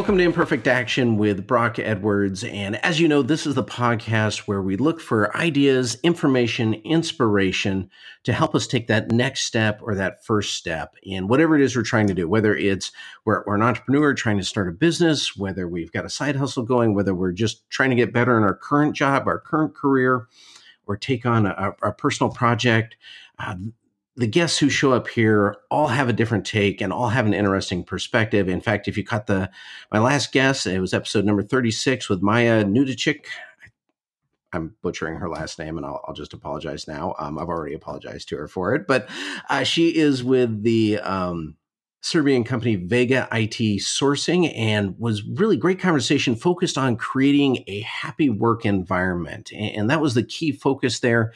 Welcome to Imperfect Action with Brock Edwards. And as you know, this is the podcast where we look for ideas, information, inspiration to help us take that next step or that first step in whatever it is we're trying to do, whether it's we're, we're an entrepreneur trying to start a business, whether we've got a side hustle going, whether we're just trying to get better in our current job, our current career, or take on a, a personal project. Uh, the guests who show up here all have a different take and all have an interesting perspective. In fact, if you caught the my last guest, it was episode number 36 with Maya Nudicic. I'm butchering her last name, and I'll, I'll just apologize now. Um, I've already apologized to her for it, but uh, she is with the um, Serbian company Vega IT Sourcing, and was really great conversation focused on creating a happy work environment, and, and that was the key focus there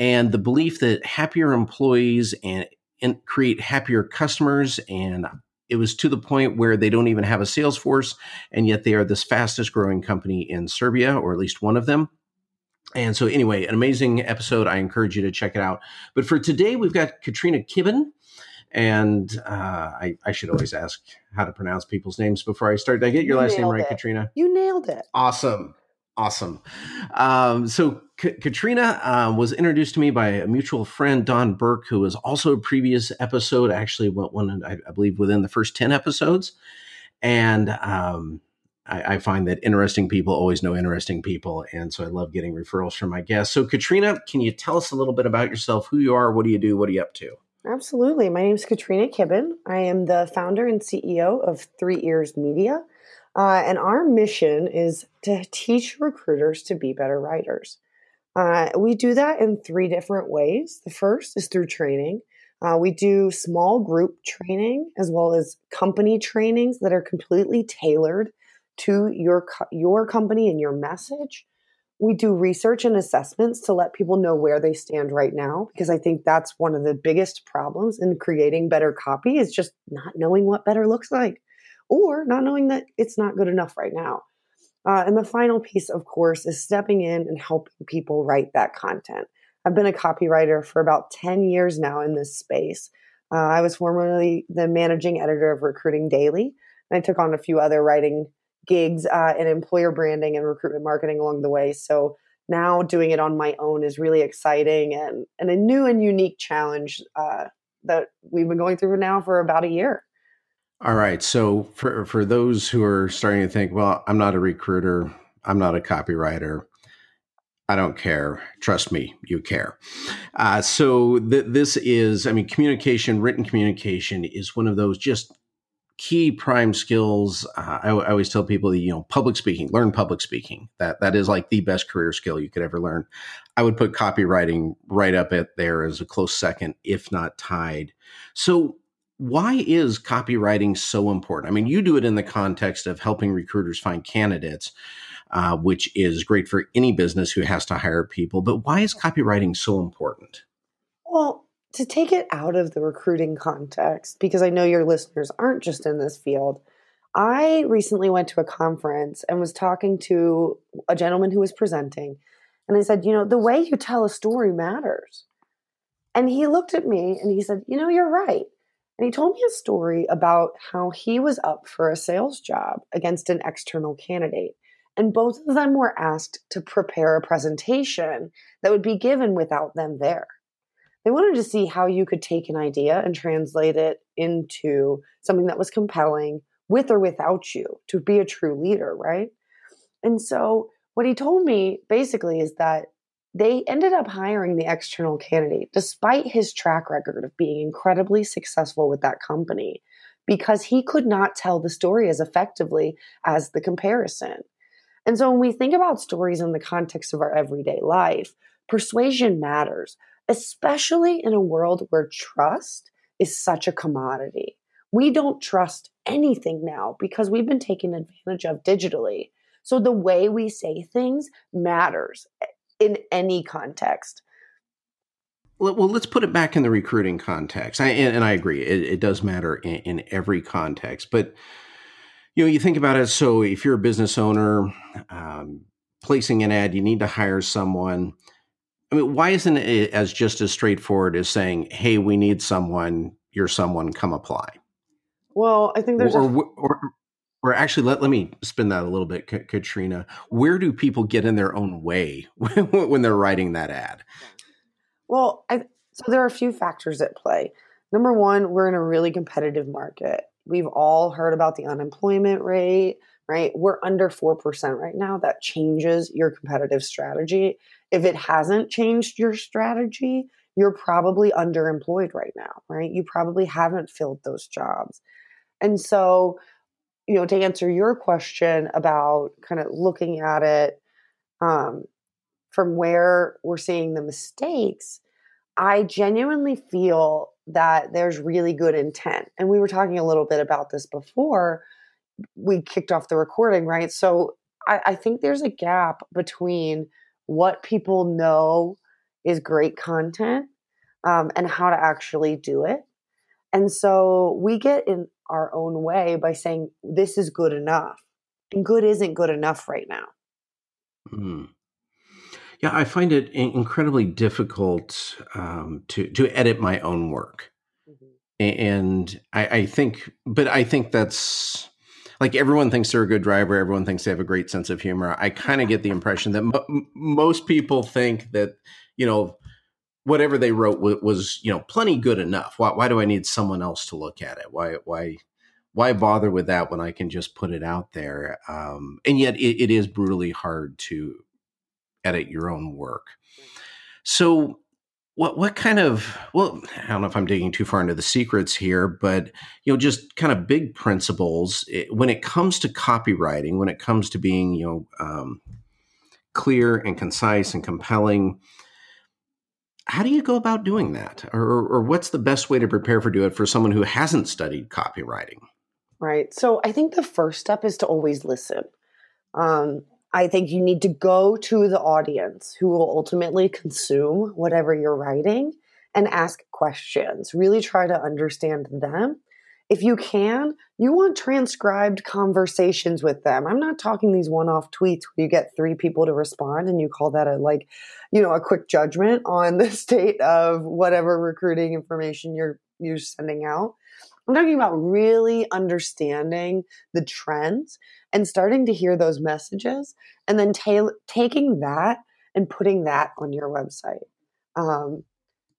and the belief that happier employees and, and create happier customers and it was to the point where they don't even have a sales force and yet they are this fastest growing company in serbia or at least one of them and so anyway an amazing episode i encourage you to check it out but for today we've got katrina kibben and uh, I, I, should always ask how to pronounce people's names before I start. Did I get your you last name right, it. Katrina? You nailed it. Awesome. Awesome. Um, so K- Katrina uh, was introduced to me by a mutual friend, Don Burke, who was also a previous episode, actually one, I, I believe, within the first 10 episodes. And um, I, I, find that interesting people always know interesting people. And so I love getting referrals from my guests. So Katrina, can you tell us a little bit about yourself, who you are, what do you do, what are you up to? Absolutely. My name is Katrina Kibben. I am the founder and CEO of Three Ears Media. Uh, and our mission is to teach recruiters to be better writers. Uh, we do that in three different ways. The first is through training. Uh, we do small group training as well as company trainings that are completely tailored to your your company and your message. We do research and assessments to let people know where they stand right now because I think that's one of the biggest problems in creating better copy is just not knowing what better looks like or not knowing that it's not good enough right now. Uh, and the final piece, of course, is stepping in and helping people write that content. I've been a copywriter for about 10 years now in this space. Uh, I was formerly the managing editor of Recruiting Daily, and I took on a few other writing gigs uh, in employer branding and recruitment marketing along the way. So now doing it on my own is really exciting and, and a new and unique challenge uh, that we've been going through now for about a year. All right. So for for those who are starting to think, well, I'm not a recruiter, I'm not a copywriter, I don't care. Trust me, you care. Uh, so th- this is, I mean, communication, written communication is one of those just key prime skills. Uh, I, I, always tell people, that, you know, public speaking, learn public speaking. That that is like the best career skill you could ever learn. I would put copywriting right up at there as a close second, if not tied. So why is copywriting so important? I mean, you do it in the context of helping recruiters find candidates, uh, which is great for any business who has to hire people. But why is copywriting so important? Well, to take it out of the recruiting context, because I know your listeners aren't just in this field, I recently went to a conference and was talking to a gentleman who was presenting. And I said, You know, the way you tell a story matters. And he looked at me and he said, You know, you're right. And he told me a story about how he was up for a sales job against an external candidate. And both of them were asked to prepare a presentation that would be given without them there. They wanted to see how you could take an idea and translate it into something that was compelling with or without you to be a true leader, right? And so, what he told me basically is that they ended up hiring the external candidate despite his track record of being incredibly successful with that company because he could not tell the story as effectively as the comparison. And so when we think about stories in the context of our everyday life, persuasion matters, especially in a world where trust is such a commodity. We don't trust anything now because we've been taken advantage of digitally. So the way we say things matters in any context. Well, let's put it back in the recruiting context. I, and, and, I agree, it, it does matter in, in, every context. But you know, you think about it. So, if you're a business owner um, placing an ad, you need to hire someone. I mean, why isn't it as just as straightforward as saying, "Hey, we need someone. You're someone. Come apply." Well, I think there's or, a- or, or actually let, let me spin that a little bit K- katrina. Where do people get in their own way when they're writing that ad? Well I, so there are a few factors at play. Number one we're in a really competitive market. We've all heard about the unemployment rate right? We're under 4% right now. That changes your competitive strategy. If it hasn't changed your strategy you're probably underemployed right now right? You probably haven't filled those jobs. And so you know, to answer your question about kind of looking at it um, from where we're seeing the mistakes, I genuinely feel that there's really good intent. And we were talking a little bit about this before we kicked off the recording, right? So I, I think there's a gap between what people know is great content um, and how to actually do it. And so we get in our own way by saying this is good enough. And good isn't good enough right now. Mm. Yeah, I find it incredibly difficult um, to to edit my own work, mm-hmm. and I, I think, but I think that's like everyone thinks they're a good driver. Everyone thinks they have a great sense of humor. I kind of get the impression that mo- most people think that you know whatever they wrote was, was, you know plenty good enough. Why, why do I need someone else to look at it? Why why why bother with that when I can just put it out there? Um, and yet it, it is brutally hard to edit your own work. So what what kind of well I don't know if I'm digging too far into the secrets here, but you know just kind of big principles it, when it comes to copywriting, when it comes to being you know um, clear and concise and compelling how do you go about doing that? Or, or what's the best way to prepare for do it for someone who hasn't studied copywriting? Right. So i think the first step is to always listen. Um, i think you need to go to the audience who will ultimately consume whatever you're writing and ask questions. Really try to understand them if you can, you want transcribed conversations with them. I'm not talking these one off tweets where you get three people to respond and you call that a like, you know, a quick judgment on the state of whatever recruiting information you're you're sending out. I'm talking about really understanding the trends and starting to hear those messages and then ta- taking that and putting that on your website. Um,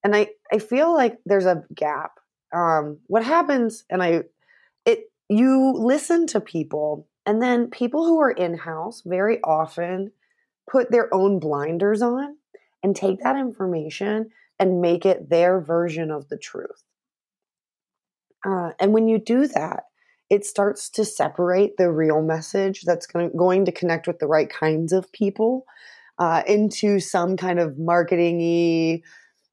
and I, I feel like there's a gap um, what happens, and I, it, you listen to people, and then people who are in house very often put their own blinders on and take that information and make it their version of the truth. Uh, and when you do that, it starts to separate the real message that's going to connect with the right kinds of people uh, into some kind of marketing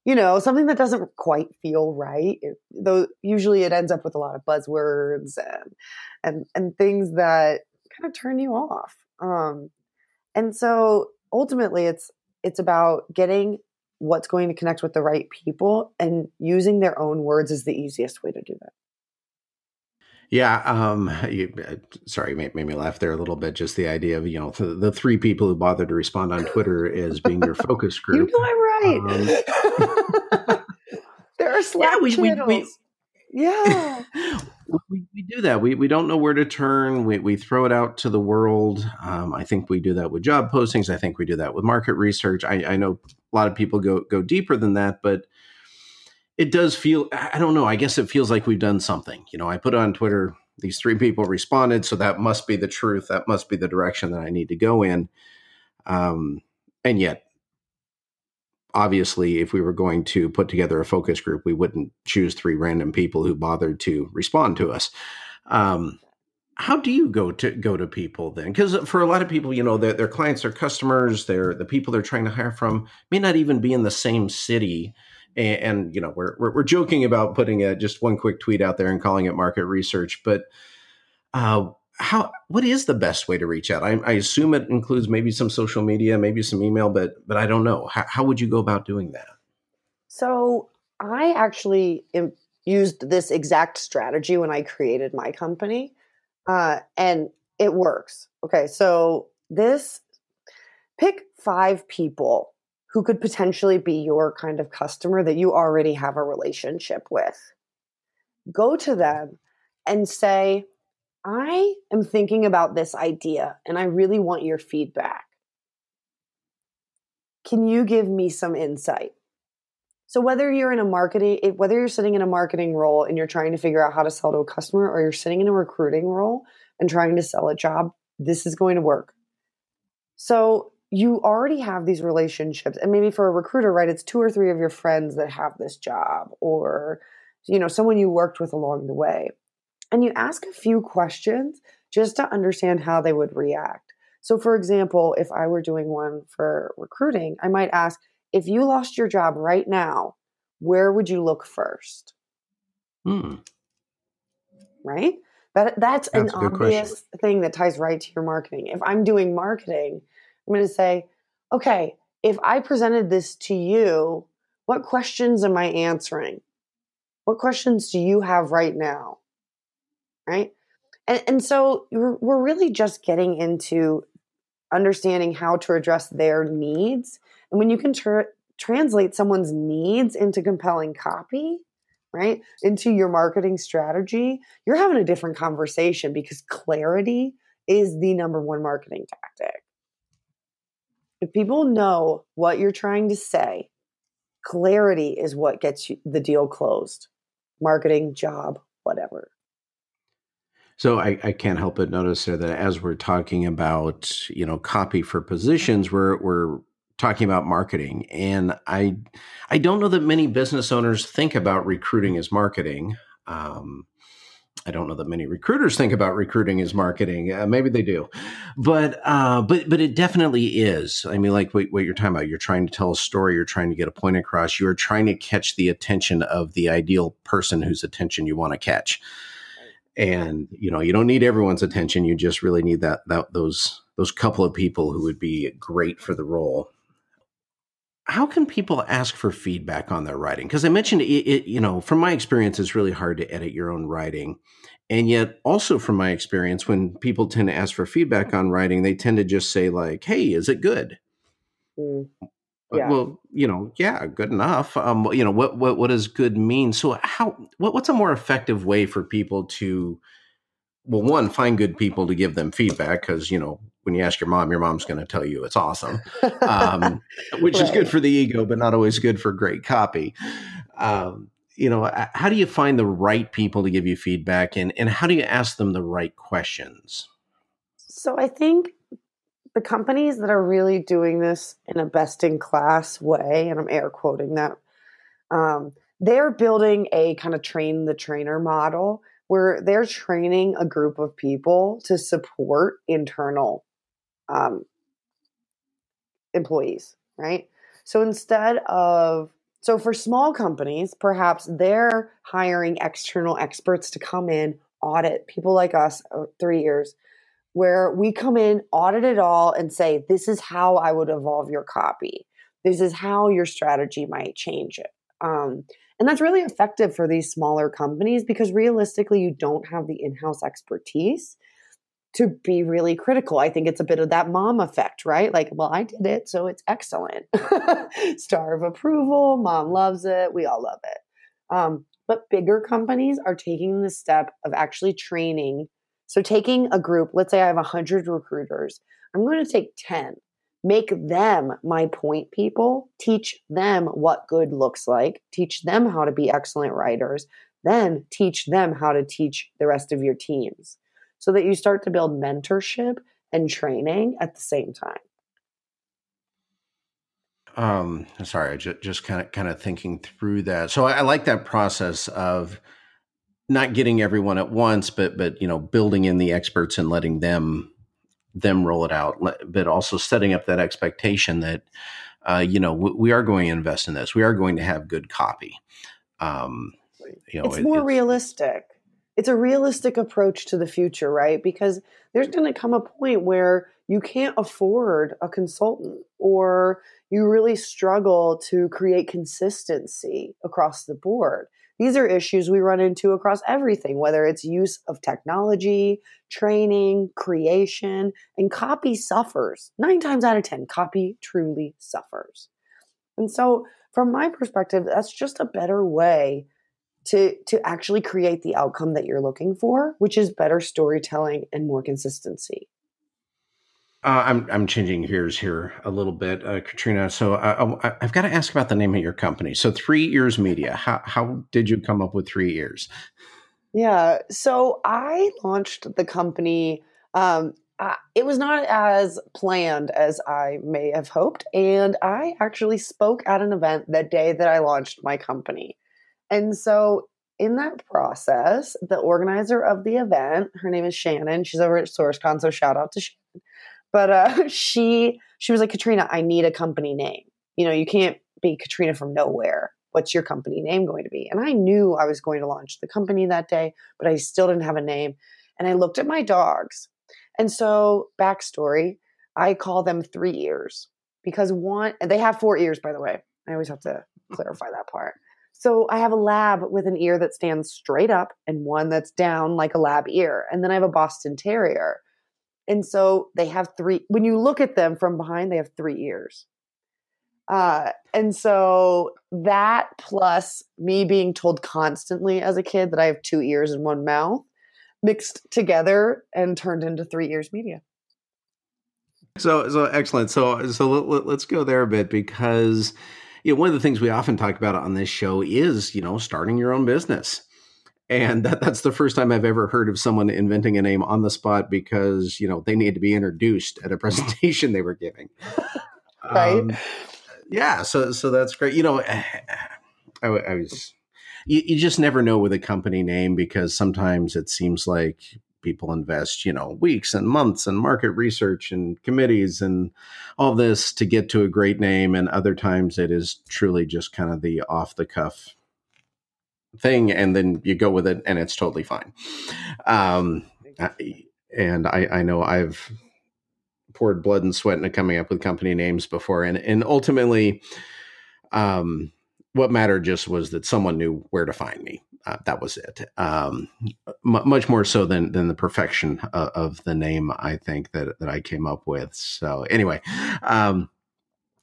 you know, something that doesn't quite feel right. It, though usually it ends up with a lot of buzzwords and and and things that kind of turn you off. Um, and so ultimately, it's it's about getting what's going to connect with the right people and using their own words is the easiest way to do that. Yeah, um, you, uh, sorry, made, made me laugh there a little bit. Just the idea of you know the, the three people who bothered to respond on Twitter as being your focus group. you know I'm right. Um, there are Slack yeah, we, channels. We, we, yeah, we, we do that. We we don't know where to turn. We we throw it out to the world. Um, I think we do that with job postings. I think we do that with market research. I, I know a lot of people go go deeper than that, but it does feel. I don't know. I guess it feels like we've done something. You know, I put on Twitter. These three people responded, so that must be the truth. That must be the direction that I need to go in. Um, and yet obviously, if we were going to put together a focus group, we wouldn't choose three random people who bothered to respond to us. Um, how do you go to go to people then? Because for a lot of people, you know, their, their clients, their customers, their the people they're trying to hire from may not even be in the same city. And, and you know, we're, we're, we're joking about putting a, just one quick tweet out there and calling it market research, but uh, how what is the best way to reach out? I, I, assume it includes maybe some social media, maybe some email, but but I don't know. How, how would you go about doing that? So I actually used this exact strategy when I created my company, uh, and it works. Okay, so this pick five people who could potentially be your kind of customer that you already have a relationship with. Go to them and say, I am thinking about this idea and I really want your feedback. Can you give me some insight? So whether you're in a marketing whether you're sitting in a marketing role and you're trying to figure out how to sell to a customer or you're sitting in a recruiting role and trying to sell a job, this is going to work. So you already have these relationships and maybe for a recruiter right it's two or three of your friends that have this job or you know someone you worked with along the way and you ask a few questions just to understand how they would react so for example if i were doing one for recruiting i might ask if you lost your job right now where would you look first hmm. right that that's, that's an obvious question. thing that ties right to your marketing if i'm doing marketing I'm going to say, okay, if I presented this to you, what questions am I answering? What questions do you have right now? Right? And, and so we're, really just getting into understanding how to address their needs. And when you can tr- translate someone's needs into compelling copy, right, into your marketing strategy, you're having a different conversation because clarity is the number one marketing tactic. If people know what you're trying to say, clarity is what gets you the deal closed. Marketing, job, whatever. So I, I, can't help but notice there that as we're talking about, you know, copy for positions, we're we're talking about marketing. And I I don't know that many business owners think about recruiting as marketing. Um, I don't know that many recruiters think about recruiting as marketing. Uh, maybe they do, but uh, but but it definitely is. I mean, like what, what, you're talking about, you're trying to tell a story, you're trying to get a point across, you're trying to catch the attention of the ideal person whose attention you want to catch. And you know, you don't need everyone's attention. You just really need that that those those couple of people who would be great for the role how can people ask for feedback on their writing? Because I mentioned it, it, you know, from my experience, it's really hard to edit your own writing. And yet, also from my experience, when people tend to ask for feedback on writing, they tend to just say, like, hey, is it good? Mm. Yeah. Well, you know, yeah, good enough. Um, you know, what what what does good mean? So, how what, what's a more effective way for people to, well, one, find good people to give them feedback because you know when you ask your mom, your mom's going to tell you it's awesome, um, which right. is good for the ego, but not always good for great copy. Um, you know, how do you find the right people to give you feedback, and and how do you ask them the right questions? So I think the companies that are really doing this in a best in class way, and I'm air quoting that, um, they're building a kind of train the trainer model where they're training a group of people to support internal um, employees, right? So instead of so for small companies, perhaps they're hiring external experts to come in, audit people like us, uh, Three Ears, where we come in, audit it all, and say, this is how I would evolve your copy. This is how your strategy might change it. Um, and that's really effective for these smaller companies because realistically, you don't have the in house expertise to be really critical. I think it's a bit of that mom effect, right? Like, well, I did it, so it's excellent. Star of approval, mom loves it, we all love it. Um, but bigger companies are taking the step of actually training. So, taking a group, let's say I have 100 recruiters, I'm going to take 10, make them my point people, teach them what good looks like, teach them how to be excellent writers, then teach them how to teach the rest of your teams so that you start to build mentorship and training at the same time. Um, sorry, just, just kind of kind of thinking through that. So I, I like that process of not getting everyone at once, but but you know, building in the experts and letting them them roll it out, but also setting up that expectation that uh, you know we, we, are going to invest in this. We are going to have good copy. Um, you know, it's it, more it's, realistic it's a realistic approach to the future, right? Because there's going to come a point where you can't afford a consultant or you really struggle to create consistency across the board. These are issues we run into across everything, whether it's use of technology, training, creation, and copy suffers. Nine times out of 10, copy truly suffers. And so, from my perspective, that's just a better way to to actually create the outcome that you're looking for, which is better storytelling and more consistency. Uh, I'm I'm changing gears here a little bit, uh, Katrina. So uh, I, have got to ask about the name of your company. So Three Ears Media. How how did you come up with Three Ears? Yeah. So I launched the company. Um, it was not as planned as I may have hoped, and I actually spoke at an event that day that I launched my company. And so in that process, the organizer of the event, her name is Shannon. She's over at SourceCon, so shout out to Shannon. But uh, she she was like, Katrina, I need a company name. You know, you can't be Katrina from nowhere. What's your company name going to be? And I knew I was going to launch the company that day, but I still didn't have a name. And I looked at my dogs. And so, backstory, I call them three ears because one, they have four ears, by the way. I always have to clarify that part. So I have a lab with an ear that stands straight up and one that's down like a lab ear. And then I have a Boston Terrier. And so they have three, when you look at them from behind, they have three ears. Uh, and so that plus me being told constantly as a kid that I have two ears and one mouth mixed together and turned into three ears media. So, so excellent. So, so let, us go there a bit because you know, one of the things we often talk about on this show is, you know, starting your own business. And that, that's the first time I've ever heard of someone inventing a name on the spot because, you know, they need to be introduced at a presentation they were giving. right. Um, yeah. So, so that's great. You know, I, I was, you, you just never know with a company name because sometimes it seems like people invest, you know, weeks and months and market research and committees and all this to get to a great name. And other times it is truly just kind of the off the cuff thing. And then you go with it and it's totally fine. Um, and I, I know I've poured blood and sweat into coming up with company names before. And, and ultimately, um, what mattered just was that someone knew where to find me uh, that was it. Um, m- much more so than than the perfection of, of, the name I think that that I came up with. So anyway, um,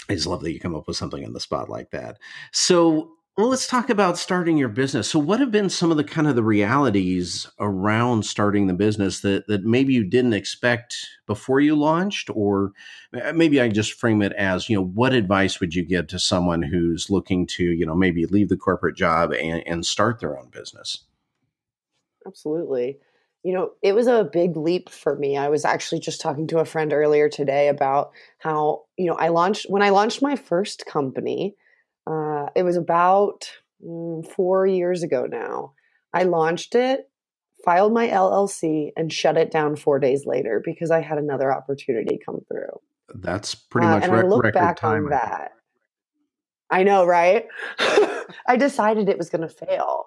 I just love that you come up with something in the spot like that. So well, let's talk about starting your business. So, what have been some of the kind of the realities around starting the business that that maybe you didn't expect before you launched, or uh, maybe I just frame it as, you know, what advice would you give to someone who's looking to, you know, maybe leave the corporate job and, and start their own business? Absolutely. You know, it was a big leap for me. I was actually just talking to a friend earlier today about how, you know, I launched when I launched my first company uh, it was about mm, four years ago now. I launched it, filed my LLC, and shut it down four days later because I had another opportunity come through. That's pretty uh, much uh, and re- I look back time. on that. I know, right? I decided it was going to fail.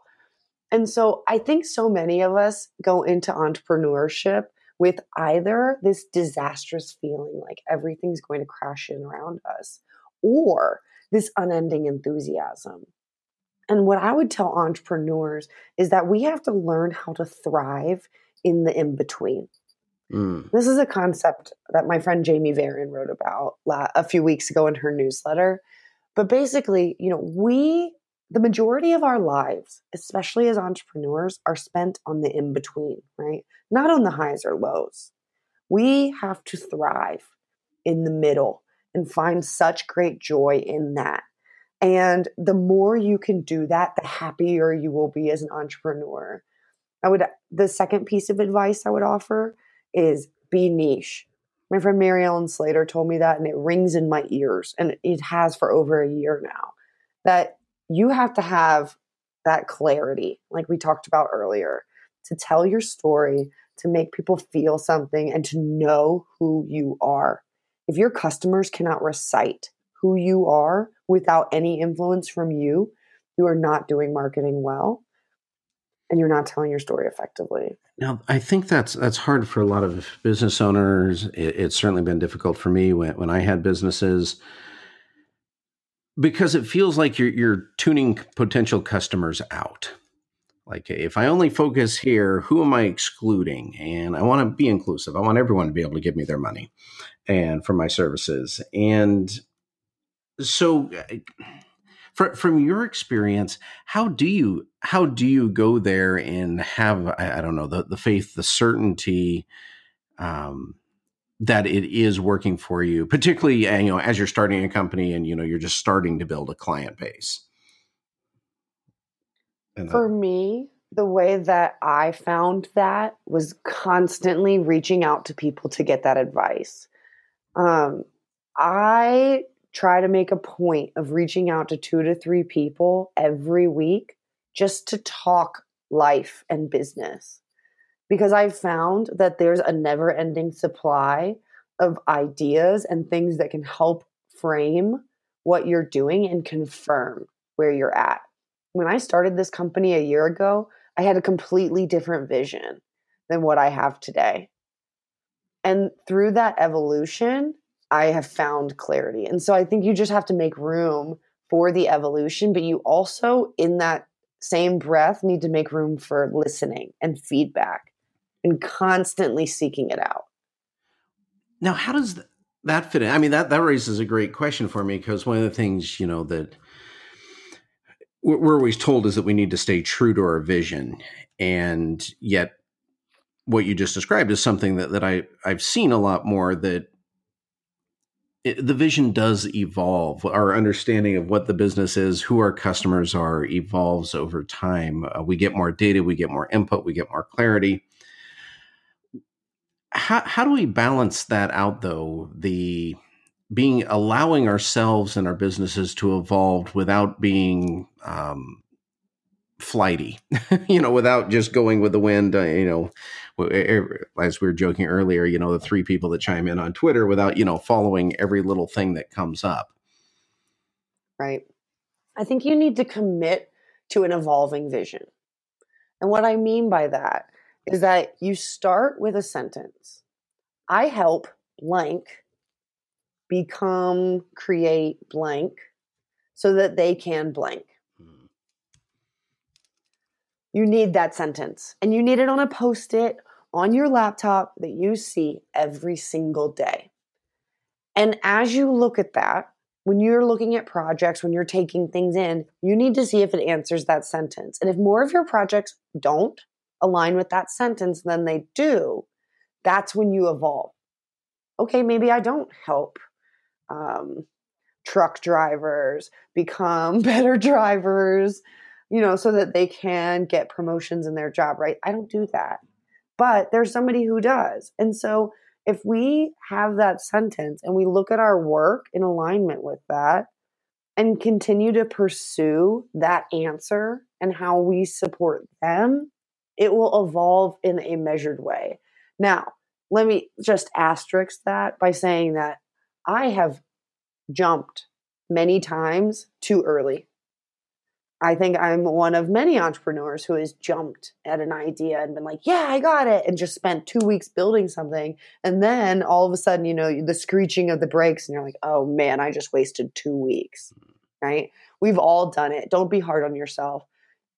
And so I think so many of us go into entrepreneurship with either this disastrous feeling like everything's going to crash in around us, or this unending enthusiasm. And what I would tell entrepreneurs is that we have to learn how to thrive in the in between. Mm. This is a concept that my friend Jamie Varin wrote about a few weeks ago in her newsletter. But basically, you know, we, the majority of our lives, especially as entrepreneurs, are spent on the in between, right? Not on the highs or lows. We have to thrive in the middle and find such great joy in that. And the more you can do that, the happier you will be as an entrepreneur. I would, the second piece of advice I would offer is be niche. My friend Mary Ellen Slater told me that, and it rings in my ears, and it has for over a year now. That you have to have that clarity, like we talked about earlier, to tell your story, to make people feel something, and to know who you are. If your customers cannot recite who you are without any influence from you, you are not doing marketing well and you're not telling your story effectively. Now, I think that's that's hard for a lot of business owners. It, it's certainly been difficult for me when, when I had businesses because it feels like you're you're tuning potential customers out. Like if I only focus here, who am I excluding? And I want to be inclusive. I want everyone to be able to give me their money and for my services. And so from, from your experience, how do you how do you go there and have I, I don't know the the faith, the certainty um, that it is working for you, particularly uh, you know as you're starting a company and you know you're just starting to build a client base. And for me, the way that I found that was constantly reaching out to people to get that advice. Um, I try to make a point of reaching out to two to three people every week just to talk life and business. Because I've found that there's a never ending supply of ideas and things that can help frame what you're doing and confirm where you're at. When I started this company a year ago, I had a completely different vision than what I have today. And through that evolution, I have found clarity. And so I think you just have to make room for the evolution, but you also, in that same breath, need to make room for listening and feedback and constantly seeking it out. Now, how does that fit in? I mean, that, that raises a great question for me because one of the things, you know, that we're always told is that we need to stay true to our vision. And yet, what you just described is something that, that I, I've seen a lot more that it, the vision does evolve. Our understanding of what the business is, who our customers are, evolves over time. Uh, we get more data, we get more input, we get more clarity. How how do we balance that out, though? The being allowing ourselves and our businesses to evolve without being um, flighty, you know, without just going with the wind, uh, you know, as we were joking earlier, you know, the three people that chime in on Twitter without, you know, following every little thing that comes up. Right. I think you need to commit to an evolving vision. And what I mean by that is that you start with a sentence I help blank become, create blank so that they can blank. Hmm. You need that sentence and you need it on a post it on your laptop that you see every single day. And as you look at that, when you're looking at projects, when you're taking things in, you need to see if it answers that sentence. And if more of your projects don't align with that sentence than they do, that's when you evolve. Okay, maybe I don't help um, truck drivers become better drivers, you know, so that they can get promotions in their job, right? I don't do that but there's somebody who does. And so if we have that sentence and we look at our work in alignment with that and continue to pursue that answer and how we support them, it will evolve in a measured way. Now, let me just asterisk that by saying that I have jumped many times too early. I think I'm one of many entrepreneurs who has jumped at an idea and been like, yeah, I got it, and just spent two weeks building something. And then all of a sudden, you know, the screeching of the brakes, and you're like, oh man, I just wasted two weeks, hmm. right? We've all done it. Don't be hard on yourself.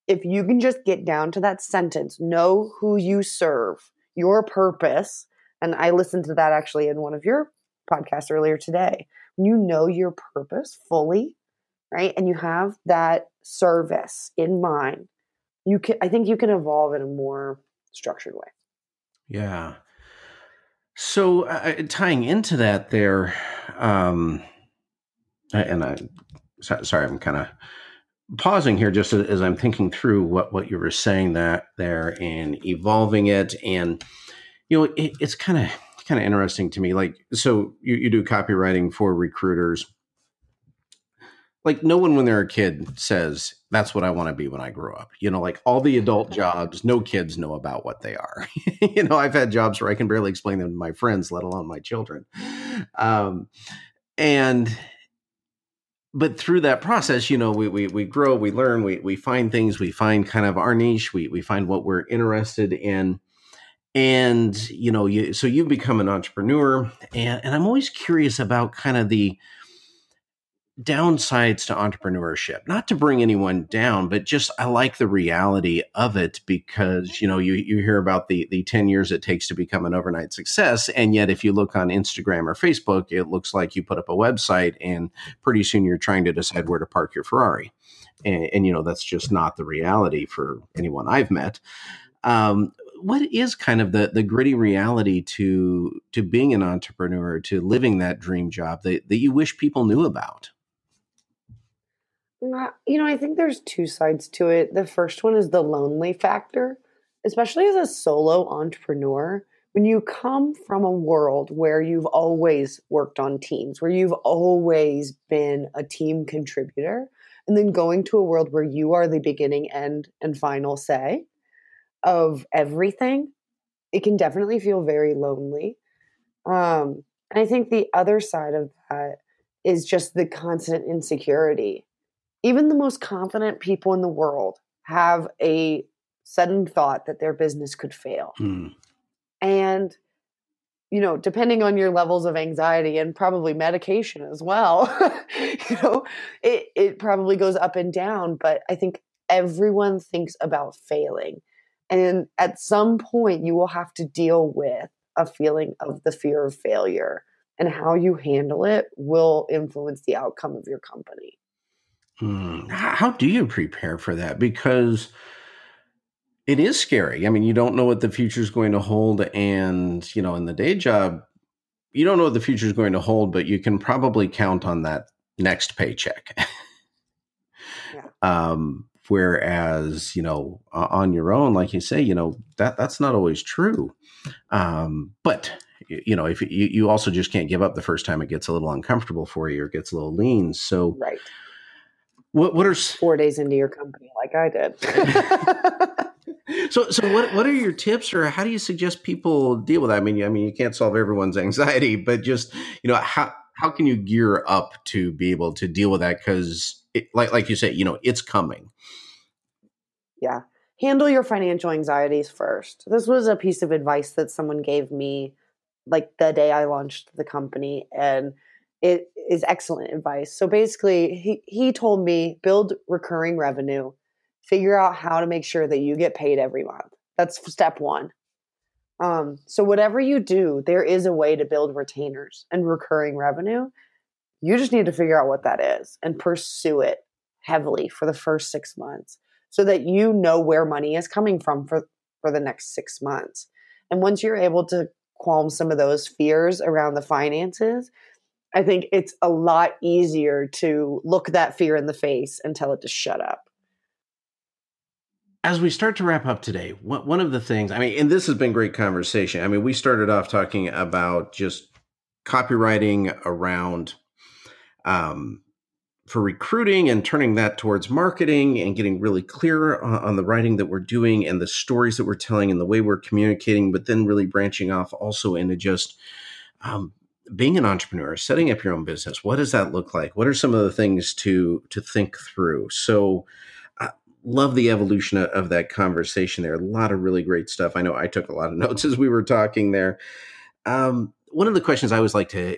If you can just get down to that sentence, know who you serve, your purpose. And I listened to that actually in one of your podcasts earlier today. When you know your purpose fully, right? And you have that service in mind, you can I think you can evolve in a more structured way. Yeah. So uh, tying into that there um and I sorry I'm kind of pausing here just as I'm thinking through what what you were saying that there and evolving it and you know it, it's kind of kind of interesting to me like so you, you do copywriting for recruiters like no one when they're a kid says that's what I want to be when I grow up. You know, like all the adult jobs, no kids know about what they are. you know, I've had jobs where I can barely explain them to my friends, let alone my children. Um, and but through that process, you know, we we we grow, we learn, we we find things, we find kind of our niche, we we find what we're interested in. And you know, you so you become an entrepreneur, and, and I'm always curious about kind of the downsides to entrepreneurship. Not to bring anyone down but just i like the reality of it because you know you, you hear about the the 10 years it takes to become an overnight success. And yet if you look on instagram or facebook it looks like you put up a website and pretty soon you're trying to decide where to park your ferrari. And, and you know that's just not the reality for anyone i've met. Um, what is kind of the the gritty reality to to being an entrepreneur to living that dream job that, that you wish people knew about you know i think there's two sides to it the first one is the lonely factor especially as a solo entrepreneur when you come from a world where you've always worked on teams where you've always been a team contributor and then going to a world where you are the beginning end and final say of everything, it can definitely feel very lonely. Um, and I think the other side of that is just the constant insecurity. Even the most confident people in the world have a sudden thought that their business could fail. Mm. And, you know, depending on your levels of anxiety and probably medication as well, you know, it, it probably goes up and down. But I think everyone thinks about failing. And at some point, you will have to deal with a feeling of the fear of failure, and how you handle it will influence the outcome of your company. Hmm. How do you prepare for that? Because it is scary. I mean, you don't know what the future is going to hold. And, you know, in the day job, you don't know what the future is going to hold, but you can probably count on that next paycheck. yeah. Um, Whereas, you know, on your own, like you say, you know, that that's not always true. Um, but you know, if you, you also just can't give up the first time it gets a little uncomfortable for you or gets a little lean. So, right. What what are four days into your company like I did? so so what what are your tips or how do you suggest people deal with that? I mean, I mean, you can't solve everyone's anxiety, but just you know how how can you gear up to be able to deal with that? Because like like you say, you know, it's coming. Yeah. Handle your financial anxieties first. This was a piece of advice that someone gave me like the day I launched the company and it is excellent advice. So basically, he he told me build recurring revenue, figure out how to make sure that you get paid every month. That's step 1. Um, so whatever you do, there is a way to build retainers and recurring revenue. You just need to figure out what that is and pursue it heavily for the first 6 months so that you know where money is coming from for, for the next six months. And once you're able to qualm some of those fears around the finances, I think it's a lot easier to look that fear in the face and tell it to shut up. As we start to wrap up today, one of the things, I mean, and this has been great conversation. I mean, we started off talking about just copywriting around um, for recruiting and turning that towards marketing and getting really clear on, on, the writing that we're doing and the stories that we're telling and the way we're communicating, but then really branching off also into just um, being an entrepreneur, setting up your own business. What does that look like? What are some of the things to to think through? So. I love the evolution of, of that conversation there. A lot of really great stuff. I know I took a lot of notes as we were talking there. Um, one of the questions I always like to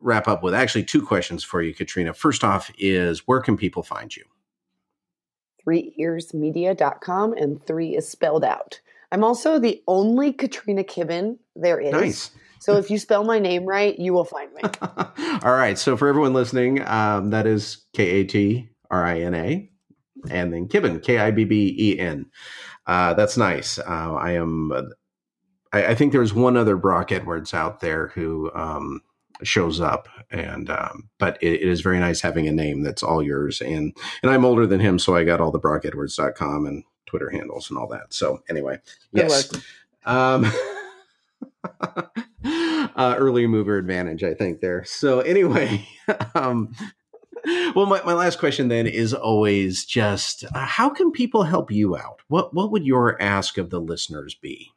wrap up with actually two questions for you, Katrina. First off, is where can people find you? Threeearsmedia.com and three is spelled out. I'm also the only Katrina Kibben there is. Nice. So if you spell my name right, you will find me. All right. So for everyone listening, um, that is K A T R I N A, and then Kibben, K I B B E N. Uh, that's nice. Uh, I am. Uh, I, I, think there's one other Brock Edwards out there who um, shows up and um, but it, it is very nice having a name that's all yours and and i'm older than him so i got all the brockedwards.com and twitter handles and all that so anyway yes um, uh, early mover advantage i think there so anyway um, well my, my last question then is always just uh, how can people help you out what what would your ask of the listeners be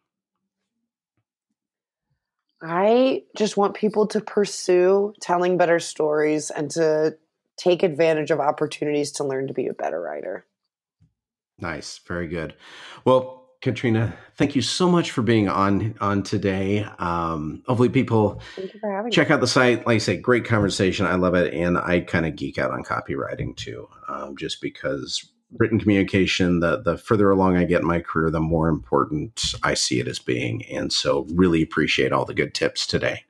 I just want people to pursue telling better stories and to take advantage of opportunities to learn to be a better writer. Nice. Very good. Well, Katrina, thank you so much for being on on today. Um, hopefully, people check me. out the site. Like I say, great conversation. I love it, and I kind of geek out on copywriting too, um, just because written communication. The the further along I get in my career, the more important I see it as being, and so really appreciate all the good tips today.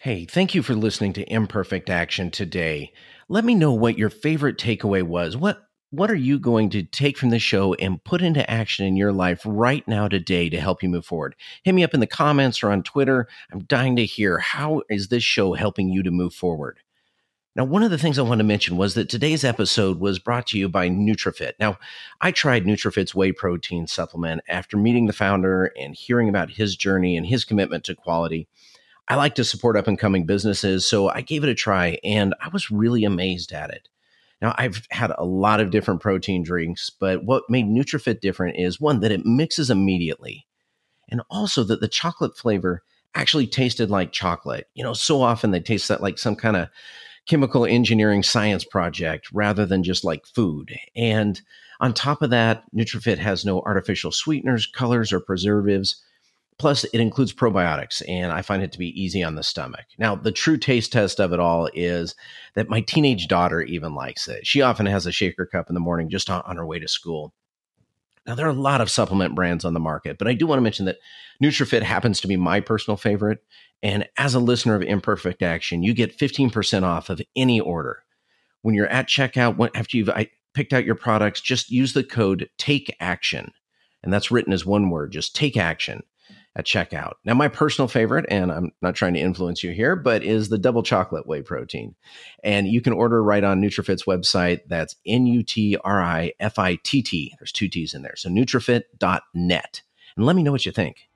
Hey, thank you for listening to Imperfect Action today. Let me know what your favorite takeaway was. What what are you going to take from this show and put into action in your life right now today to help you move forward? Hit me up in the comments or on Twitter. I'm dying to hear how is this show helping you to move forward? Now, one of the things I want to mention was that today's episode was brought to you by NutriFitt. Now, I tried NutriFitt's whey protein supplement after meeting the founder and hearing about his journey and his commitment to quality. I like to support up and coming businesses, so I gave it a try and I was really amazed at it. Now, I've had a lot of different protein drinks, but what made NutriFitt different is one, that it mixes immediately, and also that the chocolate flavor actually tasted like chocolate. You know, so often they taste that like some kind of chemical engineering science project rather than just like food. And on top of that, NutriFitt has no artificial sweeteners, colors, or preservatives. Plus, it includes probiotics, and I find it to be easy on the stomach. Now, the true taste test of it all is that my teenage daughter even likes it. She often has a shaker cup in the morning just on, on her way to school. Now, there are a lot of supplement brands on the market, but I do want to mention that NutriFitt happens to be my personal favorite. And as a listener of Imperfect Action, you get 15% off of any order. When you're at checkout, after you've picked out your products, just use the code TAKE ACTION. And that's written as one word, just take action at checkout. Now, my personal favorite, and I'm not trying to influence you here, but is the double chocolate whey protein. And you can order right on NutriFitt's website. That's N U T R I F I T T. There's two T's in there. So nutrifitt.net. And let me know what you think.